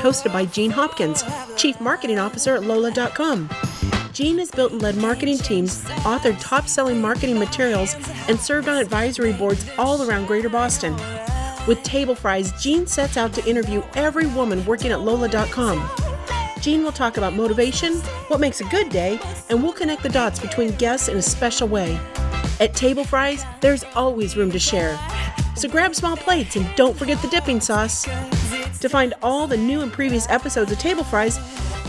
hosted by Jean Hopkins, Chief Marketing Officer at Lola.com. Jean has built and led marketing teams, authored top selling marketing materials, and served on advisory boards all around Greater Boston. With Table Fries, Jean sets out to interview every woman working at Lola.com. Jean will talk about motivation, what makes a good day, and we'll connect the dots between guests in a special way. At Table Fries, there's always room to share. So grab small plates and don't forget the dipping sauce. To find all the new and previous episodes of Table Fries,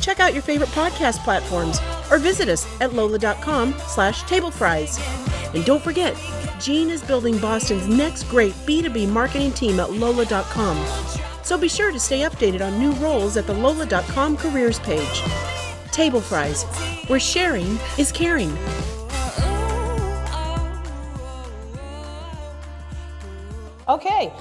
check out your favorite podcast platforms or visit us at lola.com slash tablefries. And don't forget, Jean is building Boston's next great B2B marketing team at lola.com. So be sure to stay updated on new roles at the lola.com careers page. Table Fries, where sharing is caring. Okay.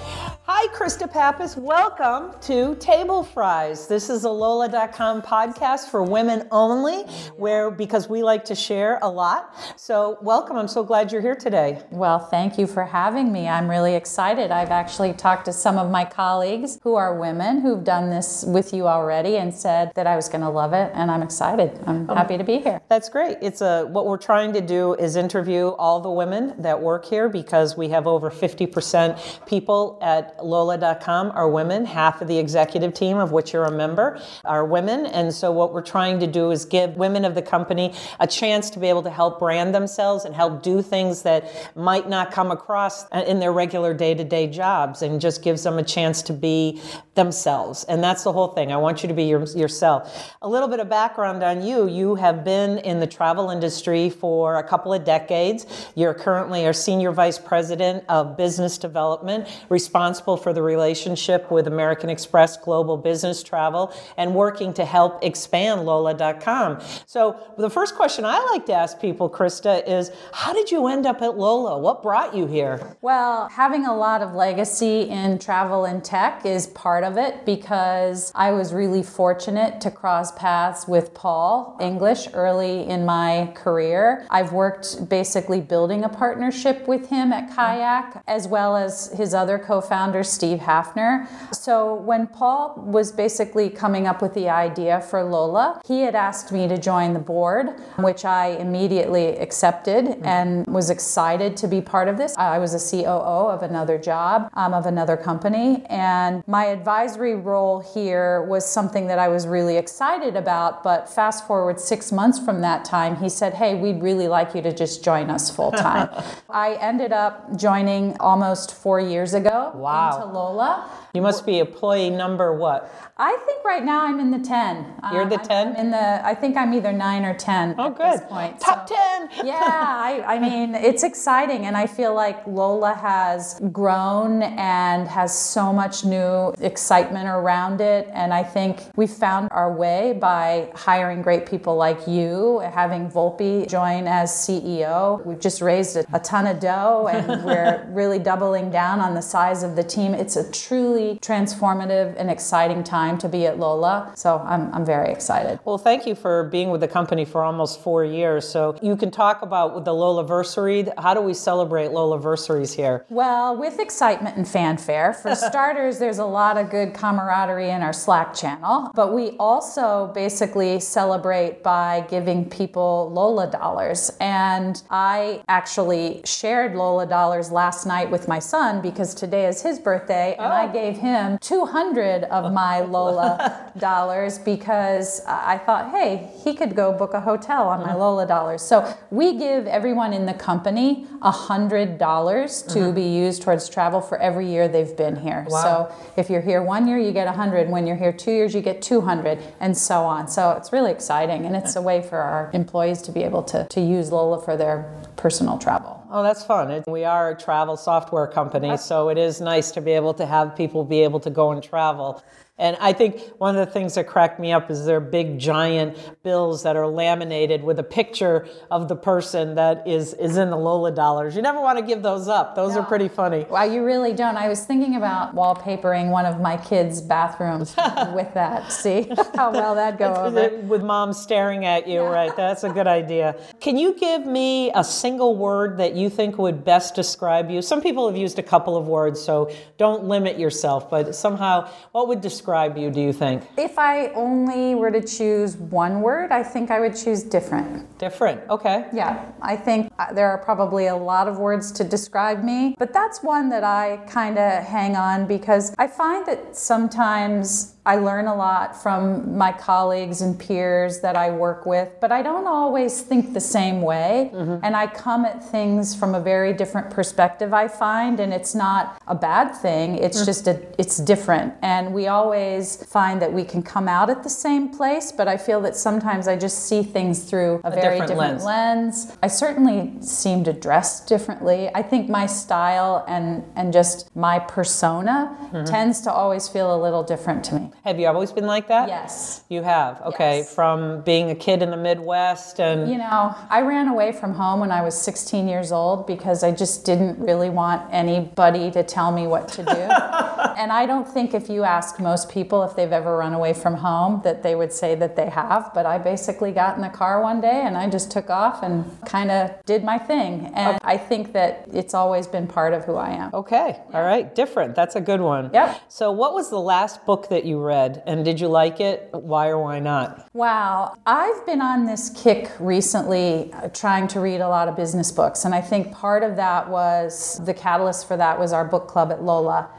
Hi, Krista Pappas. Welcome to Table Fries. This is a Lola.com podcast for women only, where because we like to share a lot. So, welcome. I'm so glad you're here today. Well, thank you for having me. I'm really excited. I've actually talked to some of my colleagues who are women who've done this with you already and said that I was going to love it, and I'm excited. I'm um, happy to be here. That's great. It's a what we're trying to do is interview all the women that work here because we have over 50% people at Lola.com are women. Half of the executive team, of which you're a member, are women. And so, what we're trying to do is give women of the company a chance to be able to help brand themselves and help do things that might not come across in their regular day to day jobs and just gives them a chance to be themselves. And that's the whole thing. I want you to be your, yourself. A little bit of background on you you have been in the travel industry for a couple of decades. You're currently our senior vice president of business development, responsible for the relationship with American Express Global Business Travel and working to help expand Lola.com. So, the first question I like to ask people, Krista, is how did you end up at Lola? What brought you here? Well, having a lot of legacy in travel and tech is part of it because I was really fortunate to cross paths with Paul English early in my career. I've worked basically building a partnership with him at Kayak as well as his other co founder, Steve Hafner. So when Paul was basically coming up with the idea for Lola, he had asked me to join the board, which I immediately accepted and was excited to be part of this. I was a COO of another job, um, of another company, and my advisory role here was something that I was really excited about. But fast forward six months from that time, he said, Hey, we'd really like you to just join us full time. I ended up joining almost four years ago Wow. Into Lola. You must be employee number what? I think right now I'm in the 10. You're the uh, 10? I'm in the, I think I'm either 9 or 10 Oh, at good. this point. Top So- 10. yeah, I, I mean, it's exciting. And I feel like Lola has grown and has so much new excitement around it. And I think we found our way by hiring great people like you, having Volpe join as CEO. We've just raised a, a ton of dough and we're really doubling down on the size of the team. It's a truly transformative and exciting time to be at Lola. So I'm, I'm very excited. Well, thank you for being with the company for almost four years. So you can talk about with the Lolaversary. How do we celebrate Lolaversaries here? Well, with excitement and fanfare. For starters, there's a lot of good camaraderie in our Slack channel, but we also basically celebrate by giving people Lola dollars. And I actually shared Lola dollars last night with my son because today is his birthday, and I oh. gave him 200 of my Lola dollars because I thought, hey, he could go book a hotel on my uh-huh. Lola dollars. So we give everyone in the company $100 to uh-huh. be used towards travel for every year they've been here. Wow. So if you're here one year, you get 100. When you're here two years, you get 200, and so on. So it's really exciting, and it's a way for our employees to be able to, to use Lola for their personal travel. Oh, that's fun. It, we are a travel software company, uh, so it is nice to be able to have people be able to go and travel. And I think one of the things that cracked me up is their big giant bills that are laminated with a picture of the person that is, is in the Lola dollars. You never want to give those up. Those are pretty funny. Wow, you really don't. I was thinking about wallpapering one of my kids' bathrooms with that. See how well that'd go over. With mom staring at you, right? That's a good idea. Can you give me a single word that you think would best describe you? Some people have used a couple of words, so don't limit yourself, but somehow, what would describe describe you, do you think? If I only were to choose one word, I think I would choose different. Different. Okay. Yeah, I think uh, there are probably a lot of words to describe me, but that's one that I kind of hang on because I find that sometimes I learn a lot from my colleagues and peers that I work with, but I don't always think the same way. Mm-hmm. And I come at things from a very different perspective, I find, and it's not a bad thing. It's mm-hmm. just a, it's different. And we always find that we can come out at the same place, but I feel that sometimes I just see things through a, a very different, different lens. lens. I certainly seem to dress differently. I think my style and and just my persona mm-hmm. tends to always feel a little different to me. Have you always been like that? Yes. You have? Okay. Yes. From being a kid in the Midwest and. You know, I ran away from home when I was 16 years old because I just didn't really want anybody to tell me what to do. and I don't think if you ask most people if they've ever run away from home that they would say that they have. But I basically got in the car one day and I just took off and kind of did my thing. And. I think that it's always been part of who I am. Okay. Yeah. All right. Different. That's a good one. Yep. So, what was the last book that you read and did you like it? Why or why not? Wow. I've been on this kick recently uh, trying to read a lot of business books. And I think part of that was the catalyst for that was our book club at Lola.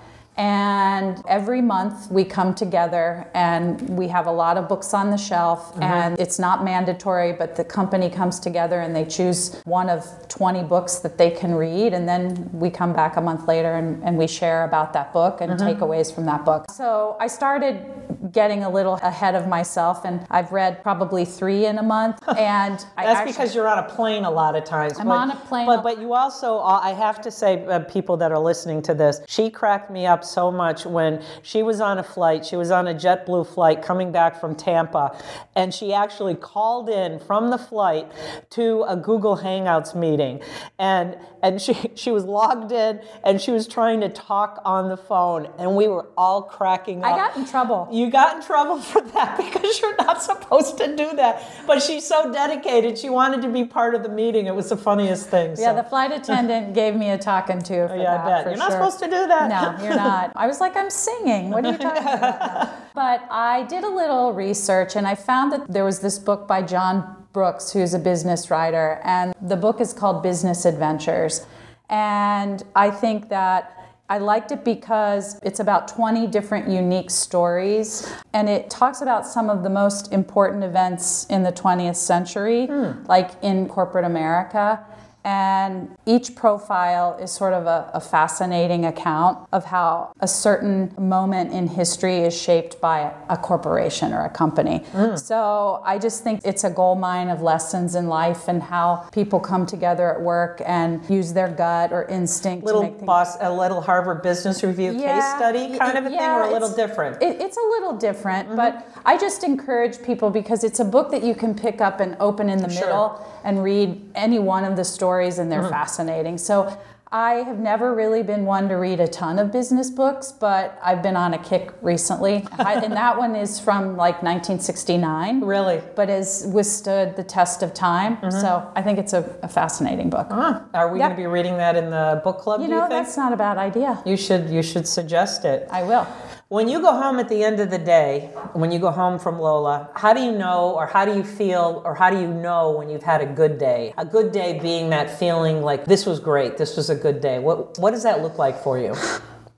And every month we come together and we have a lot of books on the shelf. Mm-hmm. And it's not mandatory, but the company comes together and they choose one of 20 books that they can read. And then we come back a month later and, and we share about that book and mm-hmm. takeaways from that book. So I started getting a little ahead of myself and I've read probably three in a month. And that's actually, because you're on a plane a lot of times. I'm but, on a plane. But, but you also, uh, I have to say, uh, people that are listening to this, she cracked me up up so much when she was on a flight. She was on a JetBlue flight coming back from Tampa, and she actually called in from the flight to a Google Hangouts meeting, and and she she was logged in and she was trying to talk on the phone, and we were all cracking up. I got in trouble. You got in trouble for that because you're not supposed to do that. But she's so dedicated. She wanted to be part of the meeting. It was the funniest thing. Yeah, the flight attendant gave me a talking to. For oh, yeah, that, I bet. you're sure. not supposed to do that. No, you're not not. I was like, I'm singing. What are you talking about? But I did a little research and I found that there was this book by John Brooks, who's a business writer, and the book is called Business Adventures. And I think that I liked it because it's about 20 different unique stories and it talks about some of the most important events in the 20th century, hmm. like in corporate America. And each profile is sort of a, a, fascinating account of how a certain moment in history is shaped by a corporation or a company. Mm. So I just think it's a gold mine of lessons in life and how people come together at work and use their gut or instinct. Little boss, a little Harvard Business Review yeah, case study kind of a yeah, thing, or a little different. It, it's a little different, mm-hmm. but I just encourage people because it's a book that you can pick up and open in the sure. middle and read any one of the stories, and they're mm-hmm. fascinating. So I have never really been one to read a ton of business books, but I've been on a kick recently. I, and that one is from like 1969. Really? But has withstood the test of time. Mm-hmm. So I think it's a, a fascinating book. Ah, are we yep. going to be reading that in the book club? You know, you that's not a bad idea. You should you should suggest it. I will. When you go home at the end of the day, when you go home from Lola, how do you know or how do you feel or how do you know when you've had a good day? A good day being that feeling like this was great, this was a good day. What what does that look like for you?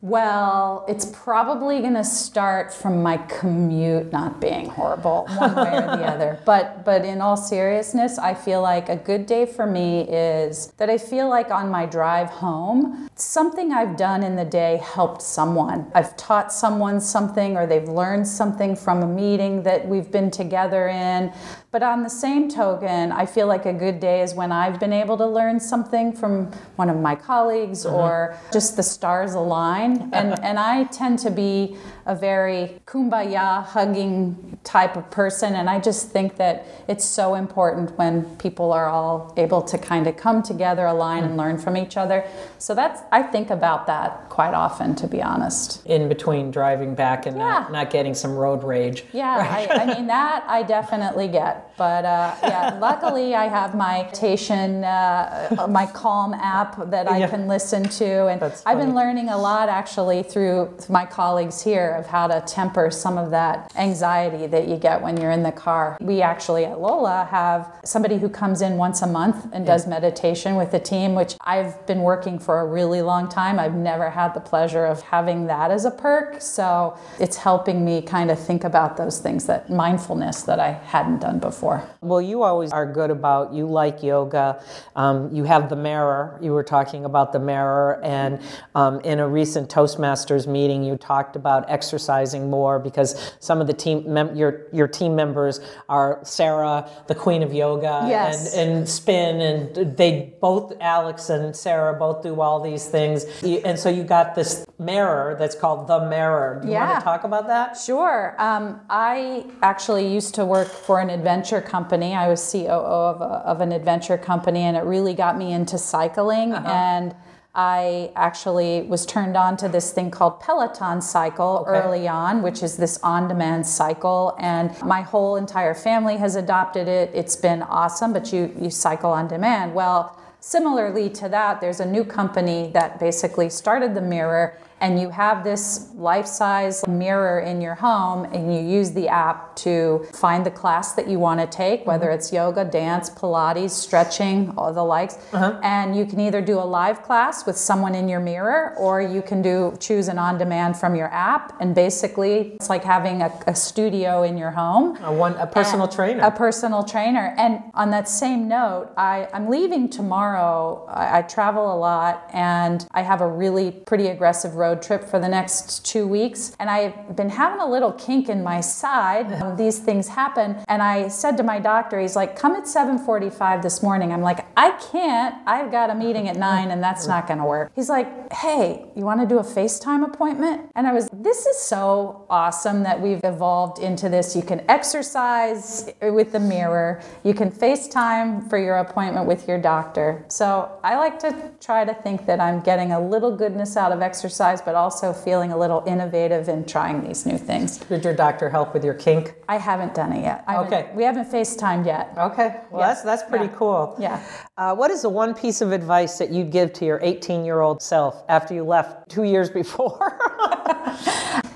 Well, it's probably going to start from my commute not being horrible one way or the other. But but in all seriousness, I feel like a good day for me is that I feel like on my drive home, something I've done in the day helped someone. I've taught someone something or they've learned something from a meeting that we've been together in. But on the same token, I feel like a good day is when I've been able to learn something from one of my colleagues mm-hmm. or just the stars align. and, and I tend to be a very kumbaya hugging type of person. And I just think that it's so important when people are all able to kind of come together, align, and learn from each other. So that's, I think about that quite often, to be honest. In between driving back and yeah. not, not getting some road rage. Yeah, right? I, I mean, that I definitely get that but uh, yeah, luckily I have my meditation, uh, my Calm app that I Yeah. can listen to, and I've been learning a lot actually through my colleagues here of how to temper some of that anxiety that you get when you're in the car. We actually at Lola have somebody who comes in once a month and does meditation with the team, which I've been working for a really long time. I've never had the pleasure of having that as a perk, so it's helping me kind of think about those things that mindfulness that I hadn't done before. Well, you always are good about, you like yoga. Um, you have the mirror. You were talking about the mirror. And um, in a recent Toastmasters meeting, you talked about exercising more because some of the team, mem- your, your team members are Sarah, the queen of yoga, Yes. and, and spin. And they both, Alex and Sarah, both do all these things. And so you got this mirror that's called the mirror. Do you want to talk about that? Sure. Um, I actually used to work for an adventure company. I was COO of, a, of an adventure company, and it really got me into cycling. Uh-huh. And I actually was turned on to this thing called Peloton Cycle Okay. early on, which is this on demand cycle. And my whole entire family has adopted it. It's been awesome, but you, you cycle on demand. Well, Similarly to that, there's a new company that basically started the mirror, and you have this life size mirror in your home, and you use the app to find the class that you want to take, mm-hmm. whether it's yoga, dance, Pilates, stretching, all the likes. Uh-huh. And you can either do a live class with someone in your mirror, or you can do choose an on demand from your app. And basically, it's like having a, a studio in your home. A, one, a personal trainer. A personal trainer. And on that same note, I, I'm leaving tomorrow. I, I travel a lot and I have a really pretty aggressive road trip for the next two weeks. And I've been having a little kink in my side. Um, These things happen. And I said to my doctor, he's like, come at 745 this morning. I'm like, I can't. I've got a meeting at nine and that's not going to work. He's like, hey, you want to do a FaceTime appointment? And I was, this is so awesome that we've evolved into this. You can exercise with the mirror, you can FaceTime for your appointment with your doctor. So I like to try to think that I'm getting a little goodness out of exercise, but also feeling a little innovative in trying these new things. Did your doctor help with your kink? I haven't done it yet. I haven't- Okay. We haven't FaceTimed yet. Okay, well, Yeah. that's that's pretty Yeah. cool. Yeah. Uh, what is the one piece of advice that you'd give to your 18 year old self after you left two years before?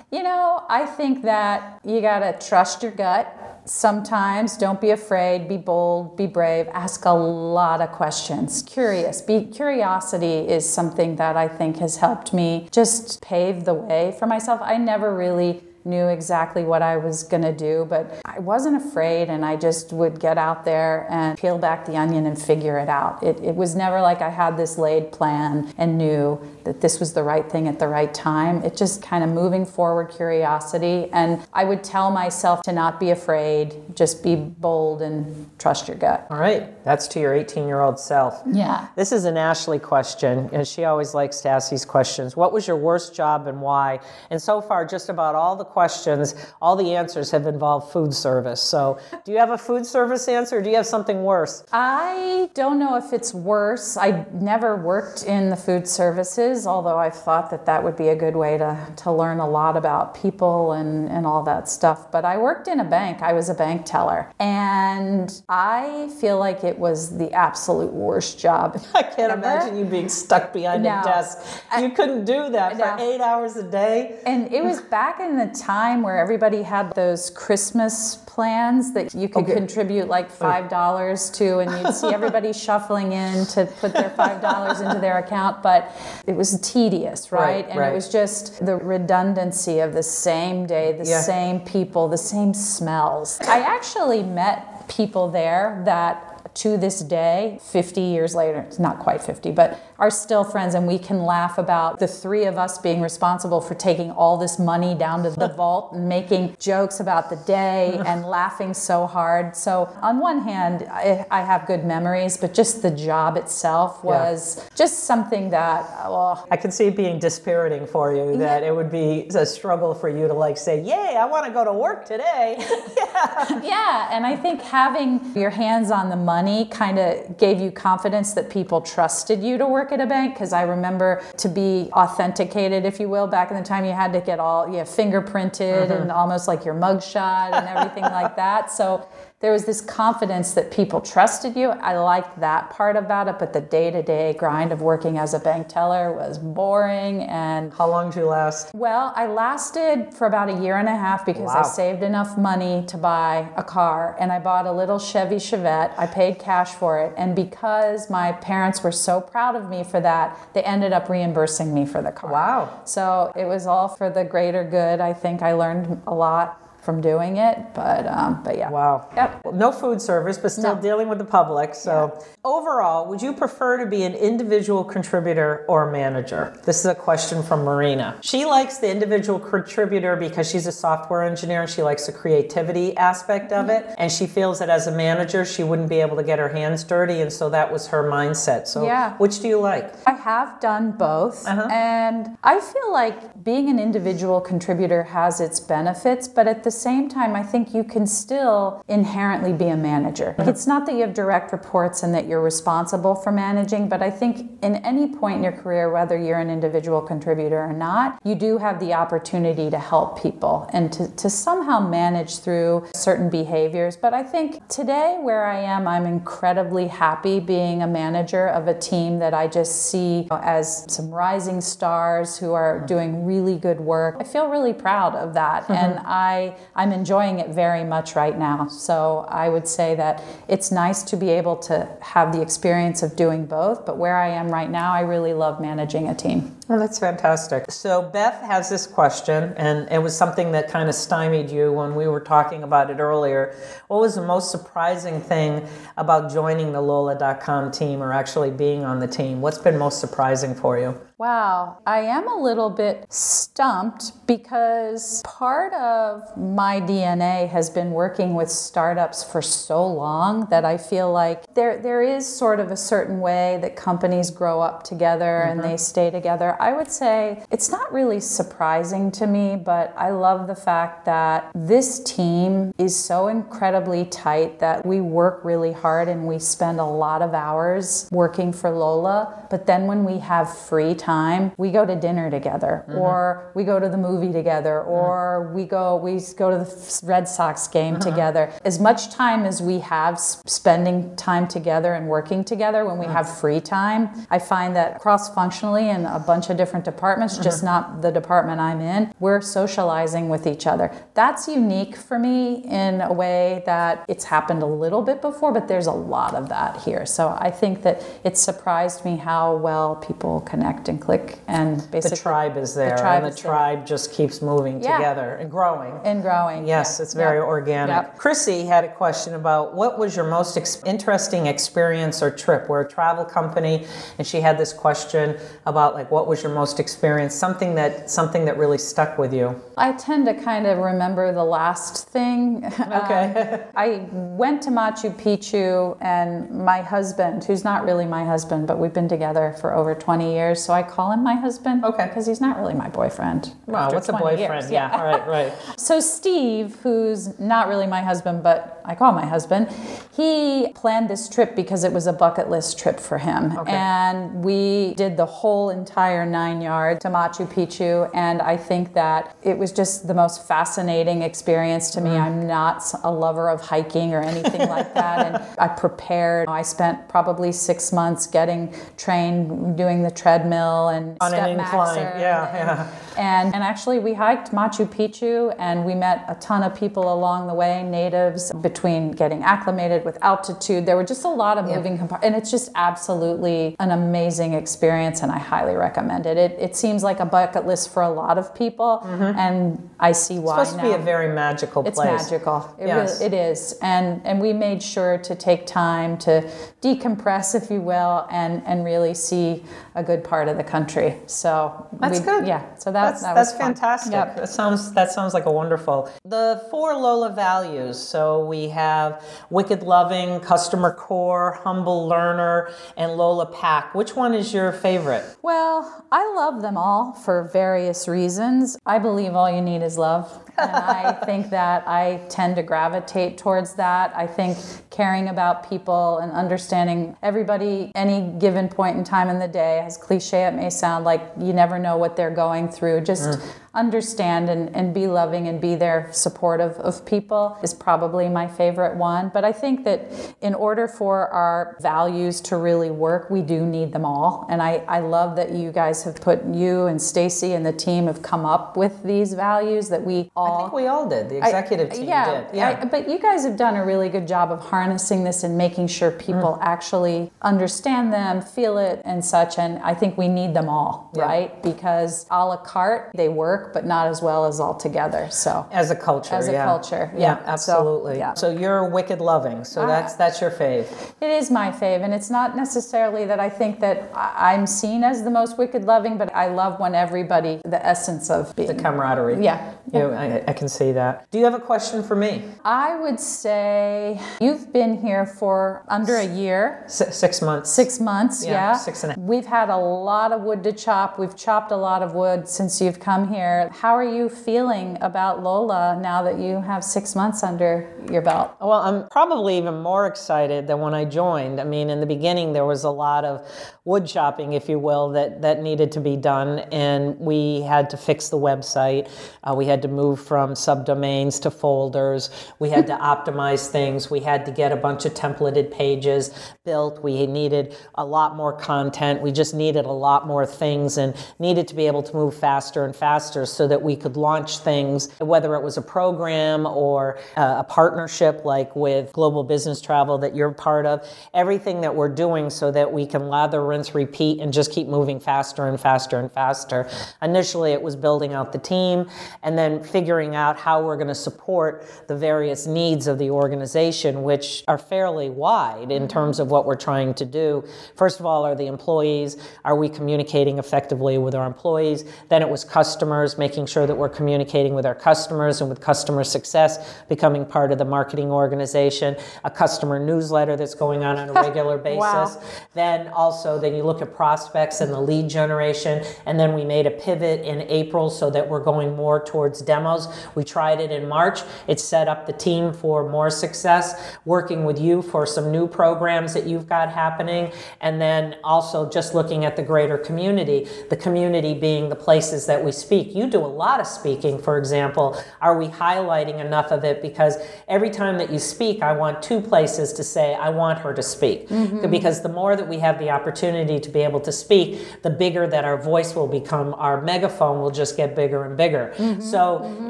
You know, I think that you got to trust your gut. Sometimes don't be afraid, be bold, be brave, ask a lot of questions. Curious. Be curiosity is something that I think has helped me just pave the way for myself. I never really knew exactly what I was going to do, but I wasn't afraid and I just would get out there and peel back the onion and figure it out. It, it was never like I had this laid plan and knew that this was the right thing at the right time. It just kind of moving forward curiosity. And I would tell myself to not be afraid, just be bold and trust your gut. All right, that's to your 18 year old self. Yeah. This is an Ashley question, and she always likes to ask these questions. What was your worst job and why? And so far, just about all the questions, all the answers have involved food service. So, do you have a food service answer or do you have something worse? I don't know if it's worse. I never worked in the food services, although I've thought that that would be a good way to, to learn a lot about people and, and all that stuff. But I worked in a bank, I was a bank teller, and I feel like it was the absolute worst job. I can't ever. imagine you being stuck behind No. a desk. You couldn't do that for No. eight hours a day. And it was back in the time where everybody had those Christmas plans that you could Okay. contribute like five dollars to, and you'd see everybody shuffling in to put their five dollars into their account. But it was tedious, right? Right, and right. it was just the redundancy of the same day, the Yeah. same people, the same smells. I actually met people there that to this day, 50 years later, it's not quite 50, but are still friends, and we can laugh about the three of us being responsible for taking all this money down to the vault and making jokes about the day and laughing so hard. So, on one hand, I, I have good memories, but just the job itself was just something that, well, I can see it being dispiriting for you that it would be a struggle for you to like say, "Yay, I want to go to work today." yeah. Yeah, and I think having your hands on the money kind of gave you confidence that people trusted you to work at a bank. Because I remember to be authenticated, if you will, back in the time you had to get all yeah fingerprinted mm-hmm. and almost like your mugshot and everything like that. So there was this confidence that people trusted you. I liked that part about it, but the day to day grind of working as a bank teller was boring. And how long did you last? Well, I lasted for about a year and a half because wow. I saved enough money to buy a car and I bought a little Chevy Chevette. I paid cash for it. And because my parents were so proud of me for that, they ended up reimbursing me for the car. Wow. So it was all for the greater good. I think I learned a lot from doing it. But um, but yeah. Wow. Yep. Well, no food service, but still No. dealing with the public. So Yeah. overall, would you prefer to be an individual contributor or a manager? This is a question from Marina. She likes the individual contributor because she's a software engineer and she likes the creativity aspect of it. And she feels that as a manager, she wouldn't be able to get her hands dirty. And so that was her mindset. So Yeah. which do you like? I have done both, and I feel like being an individual contributor has its benefits, but at the same time, I think you can still inherently be a manager. Mm-hmm. It's not that you have direct reports and that you're responsible for managing, but I think in any point in your career, whether you're an individual contributor or not, you do have the opportunity to help people and to, to somehow manage through certain behaviors. But I think today, where I am, I'm incredibly happy being a manager of a team that I just see as some rising stars who are mm-hmm. doing really good work. I feel really proud of that, mm-hmm. and I I'm enjoying it very much right now. So I would say that it's nice to be able to have the experience of doing both. But where I am right now, I really love managing a team. Well, that's fantastic. So Beth has this question, and it was something that kind of stymied you when we were talking about it earlier. What was the most surprising thing about joining the Lola.com team or actually being on the team? What's been most surprising for you? Wow, I am a little bit stumped because part of my DNA has been working with startups for so long that I feel like there there is sort of a certain way that companies grow up together and mm-hmm. they stay together. I would say it's not really surprising to me, but I love the fact that this team is so incredibly tight that we work really hard and we spend a lot of hours working for Lola, but then when we have free time, we go to dinner together mm-hmm. or we go to the movie together mm-hmm. or we go we go to the Red Sox game mm-hmm. together. As much time as we have spending time together and working together when we have free time, I find that cross functionally in a bunch of different departments, just mm-hmm. not the department I'm in, we're socializing with each other. That's unique for me in a way that it's happened a little bit before, but there's a lot of that here. So I think that it surprised me how well people connect and click and The tribe is there, tribe and the is there. tribe just keeps moving Yeah. together and growing. and growing. Yes, Yeah. it's very Yep. organic. Yep. Chrissy had a question about what was your most ex- interesting experience or trip? We're a travel company, and she had this question about like what was your most experience, something that something that really stuck with you. I tend to kind of remember the last thing. Um, okay. I went to Machu Picchu, and my husband, who's not really my husband, but we've been together for over 20 years, so I call him my husband. Okay. Because he's not really my boyfriend. Wow, what's a boyfriend? years. Yeah, all right, right. So Steve, who's not really my husband, but I call my husband, he planned this trip because it was a bucket list trip for him. Okay. And we did the whole entire nine yard to Machu Picchu. And I think that it was just the most fascinating experience to me. Mm-hmm. I'm not a lover of hiking or anything like that. And I prepared. I spent probably six months getting trained, doing the treadmill and On an step incline, maxer yeah, and- yeah. and, and actually, we hiked Machu Picchu and we met a ton of people along the way, natives, between getting acclimated with altitude. There were just a lot of moving compartments. And it's just absolutely an amazing experience, and I highly recommend it. It, it seems like a bucket list for a lot of people, mm-hmm. and I see why It's supposed to be a very magical It's place. It's magical. It, Yes. really, it is. And and we made sure to take time to decompress, if you will, and, and really see a good part of the country. So That's we- good. Yeah. So that, that's that that's fantastic. Yep. That sounds that sounds like a wonderful. The four Lola values. So we have wicked loving, customer core, humble learner, and Lola pack. Which one is your favorite? Well, I love them all for various reasons. I believe all you need is love. And I think that I tend to gravitate towards that. I think caring about people and understanding everybody, any given point in time in the day, as cliche it may sound, like you never know what they're going through. Just mm. Understand and, and be loving and be there supportive of people is probably my favorite one. But I think that in order for our values to really work, we do need them all. And I, I love that you guys have put you and Stacy and the team have come up with these values that we all I think we all did. The executive I, team yeah, did. Yeah. I, but you guys have done a really good job of harnessing this and making sure people Mm. actually understand them, feel it, and such. And I think we need them all, Yeah. right? Because a la carte, they work, but not as well as all together. So as a culture, As a yeah. culture, yeah, yeah. So, absolutely. yeah. So you're wicked loving. So that's that's your fave. it is my fave, and it's not necessarily that I think that I- I'm seen as the most wicked loving, but I love when everybody, the essence of being. The camaraderie. Yeah. You, I, I can see that. Do you have a question for me? I would say you've been here for under a year. S- six months. Six months, Yeah, yeah. six and We've had a lot of wood to chop. We've chopped a lot of wood since you've come here. How are you feeling about Lola now that you have six months under your belt? Well, I'm probably even more excited than when I joined. I mean, in the beginning, there was a lot of wood chopping, if you will, that, that needed to be done, and we had to fix the website. Uh, we had to move from subdomains to folders. We had to optimize things. We had to get a bunch of templated pages built. We needed a lot more content. We just needed a lot more things and needed to be able to move faster and faster so that we could launch things, whether it was a program or uh, a partnership like with Global Business Travel that you're part of, everything that we're doing so that we can lather, rinse, repeat, and just keep moving faster and faster and faster. Initially, it was building out the team and then figuring out how we're going to support the various needs of the organization, which are fairly wide in terms of what we're trying to do. First of all, are the employees? Are we communicating effectively with our employees? Then it was customers, making sure that we're communicating with our customers and with customer success, becoming part of the marketing organization, a customer newsletter that's going on on a regular basis. Wow. Then also, then you look at prospects and the lead generation, and then we made a pivot in April so that we're going more towards demos. We tried it in March. It set up the team for more success, working with you for some new programs that you've got happening, and then also just looking at the greater community, the community being the places that we speak. You do a lot of speaking, for example. Are we highlighting enough of it? Because every time that you speak, I want two places to say, I want her to speak. Mm-hmm. Because the more that we have the opportunity to be able to speak, the bigger that our voice will become. Our megaphone will just get bigger and bigger. Mm-hmm. So mm-hmm.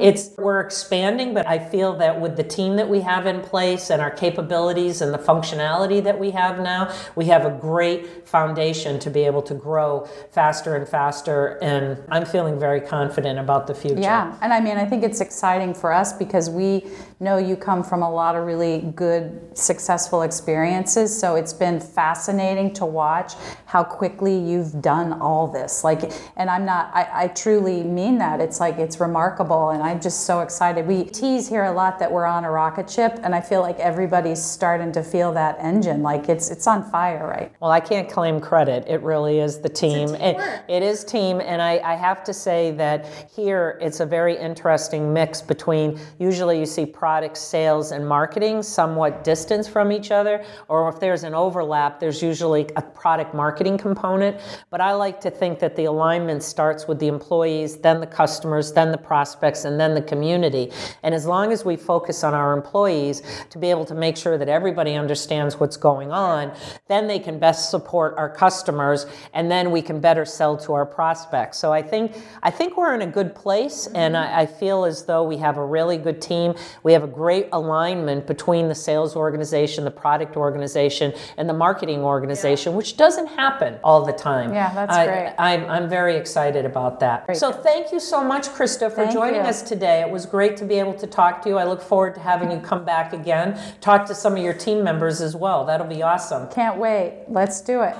it's we're expanding, but I feel that with the team that we have in place and our capabilities and the functionality that we have now, we have a great foundation to be able to grow faster and faster. And I'm feeling very confident about the future. Yeah, and I mean, I think it's exciting for us because we know you come from a lot of really good, successful experiences. So it's been fascinating to watch how quickly you've done all this. Like, and I'm not, I, I truly mean that. It's like, it's remarkable. And I'm just so excited. We tease here a lot that we're on a rocket ship, and I feel like everybody's starting to feel that engine. Like, it's, it's on fire, right? Well, I can't claim credit. It really is the team. It, it is team, and I, I have to say that here it's a very interesting mix between usually you see product sales and marketing somewhat distance from each other, or if there's an overlap, there's usually a product marketing component. But I like to think that the alignment starts with the employees, then the customers, then the prospects, and then the community. And as long as we focus on our employees to be able to make sure that everybody understands what's going on, then they can best support our customers, and then we can better sell to our prospects. So I think I think we're in a good place, and mm-hmm. I, I feel as though we have a really good team. We have a great alignment between the sales organization, the product organization, and the marketing organization, which doesn't happen all the time. Yeah, that's I, great. I'm, I'm very excited about that. So thank you so much, Krista, for Thank joining you. us today. It was great to be able to talk to you. I look forward to having you come back again, talk to some of your team members as well. That'll be awesome. Can't wait. Let's do it.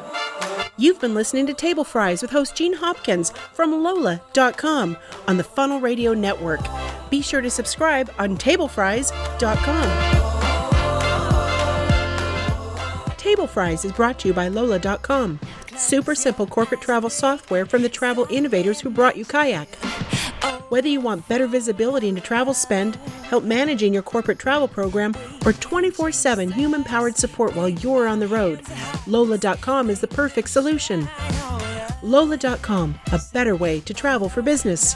You've been listening to Table Fries with host Gene Hopkins from Lola.com on the Funnel Radio Network. Be sure to subscribe on TableFries.com. Table Fries is brought to you by Lola.com, super simple corporate travel software from the travel innovators who brought you Kayak. Whether you want better visibility into travel spend, help managing your corporate travel program, or 24 7 human powered support while you're on the road, Lola.com is the perfect solution. Lola.com, a better way to travel for business.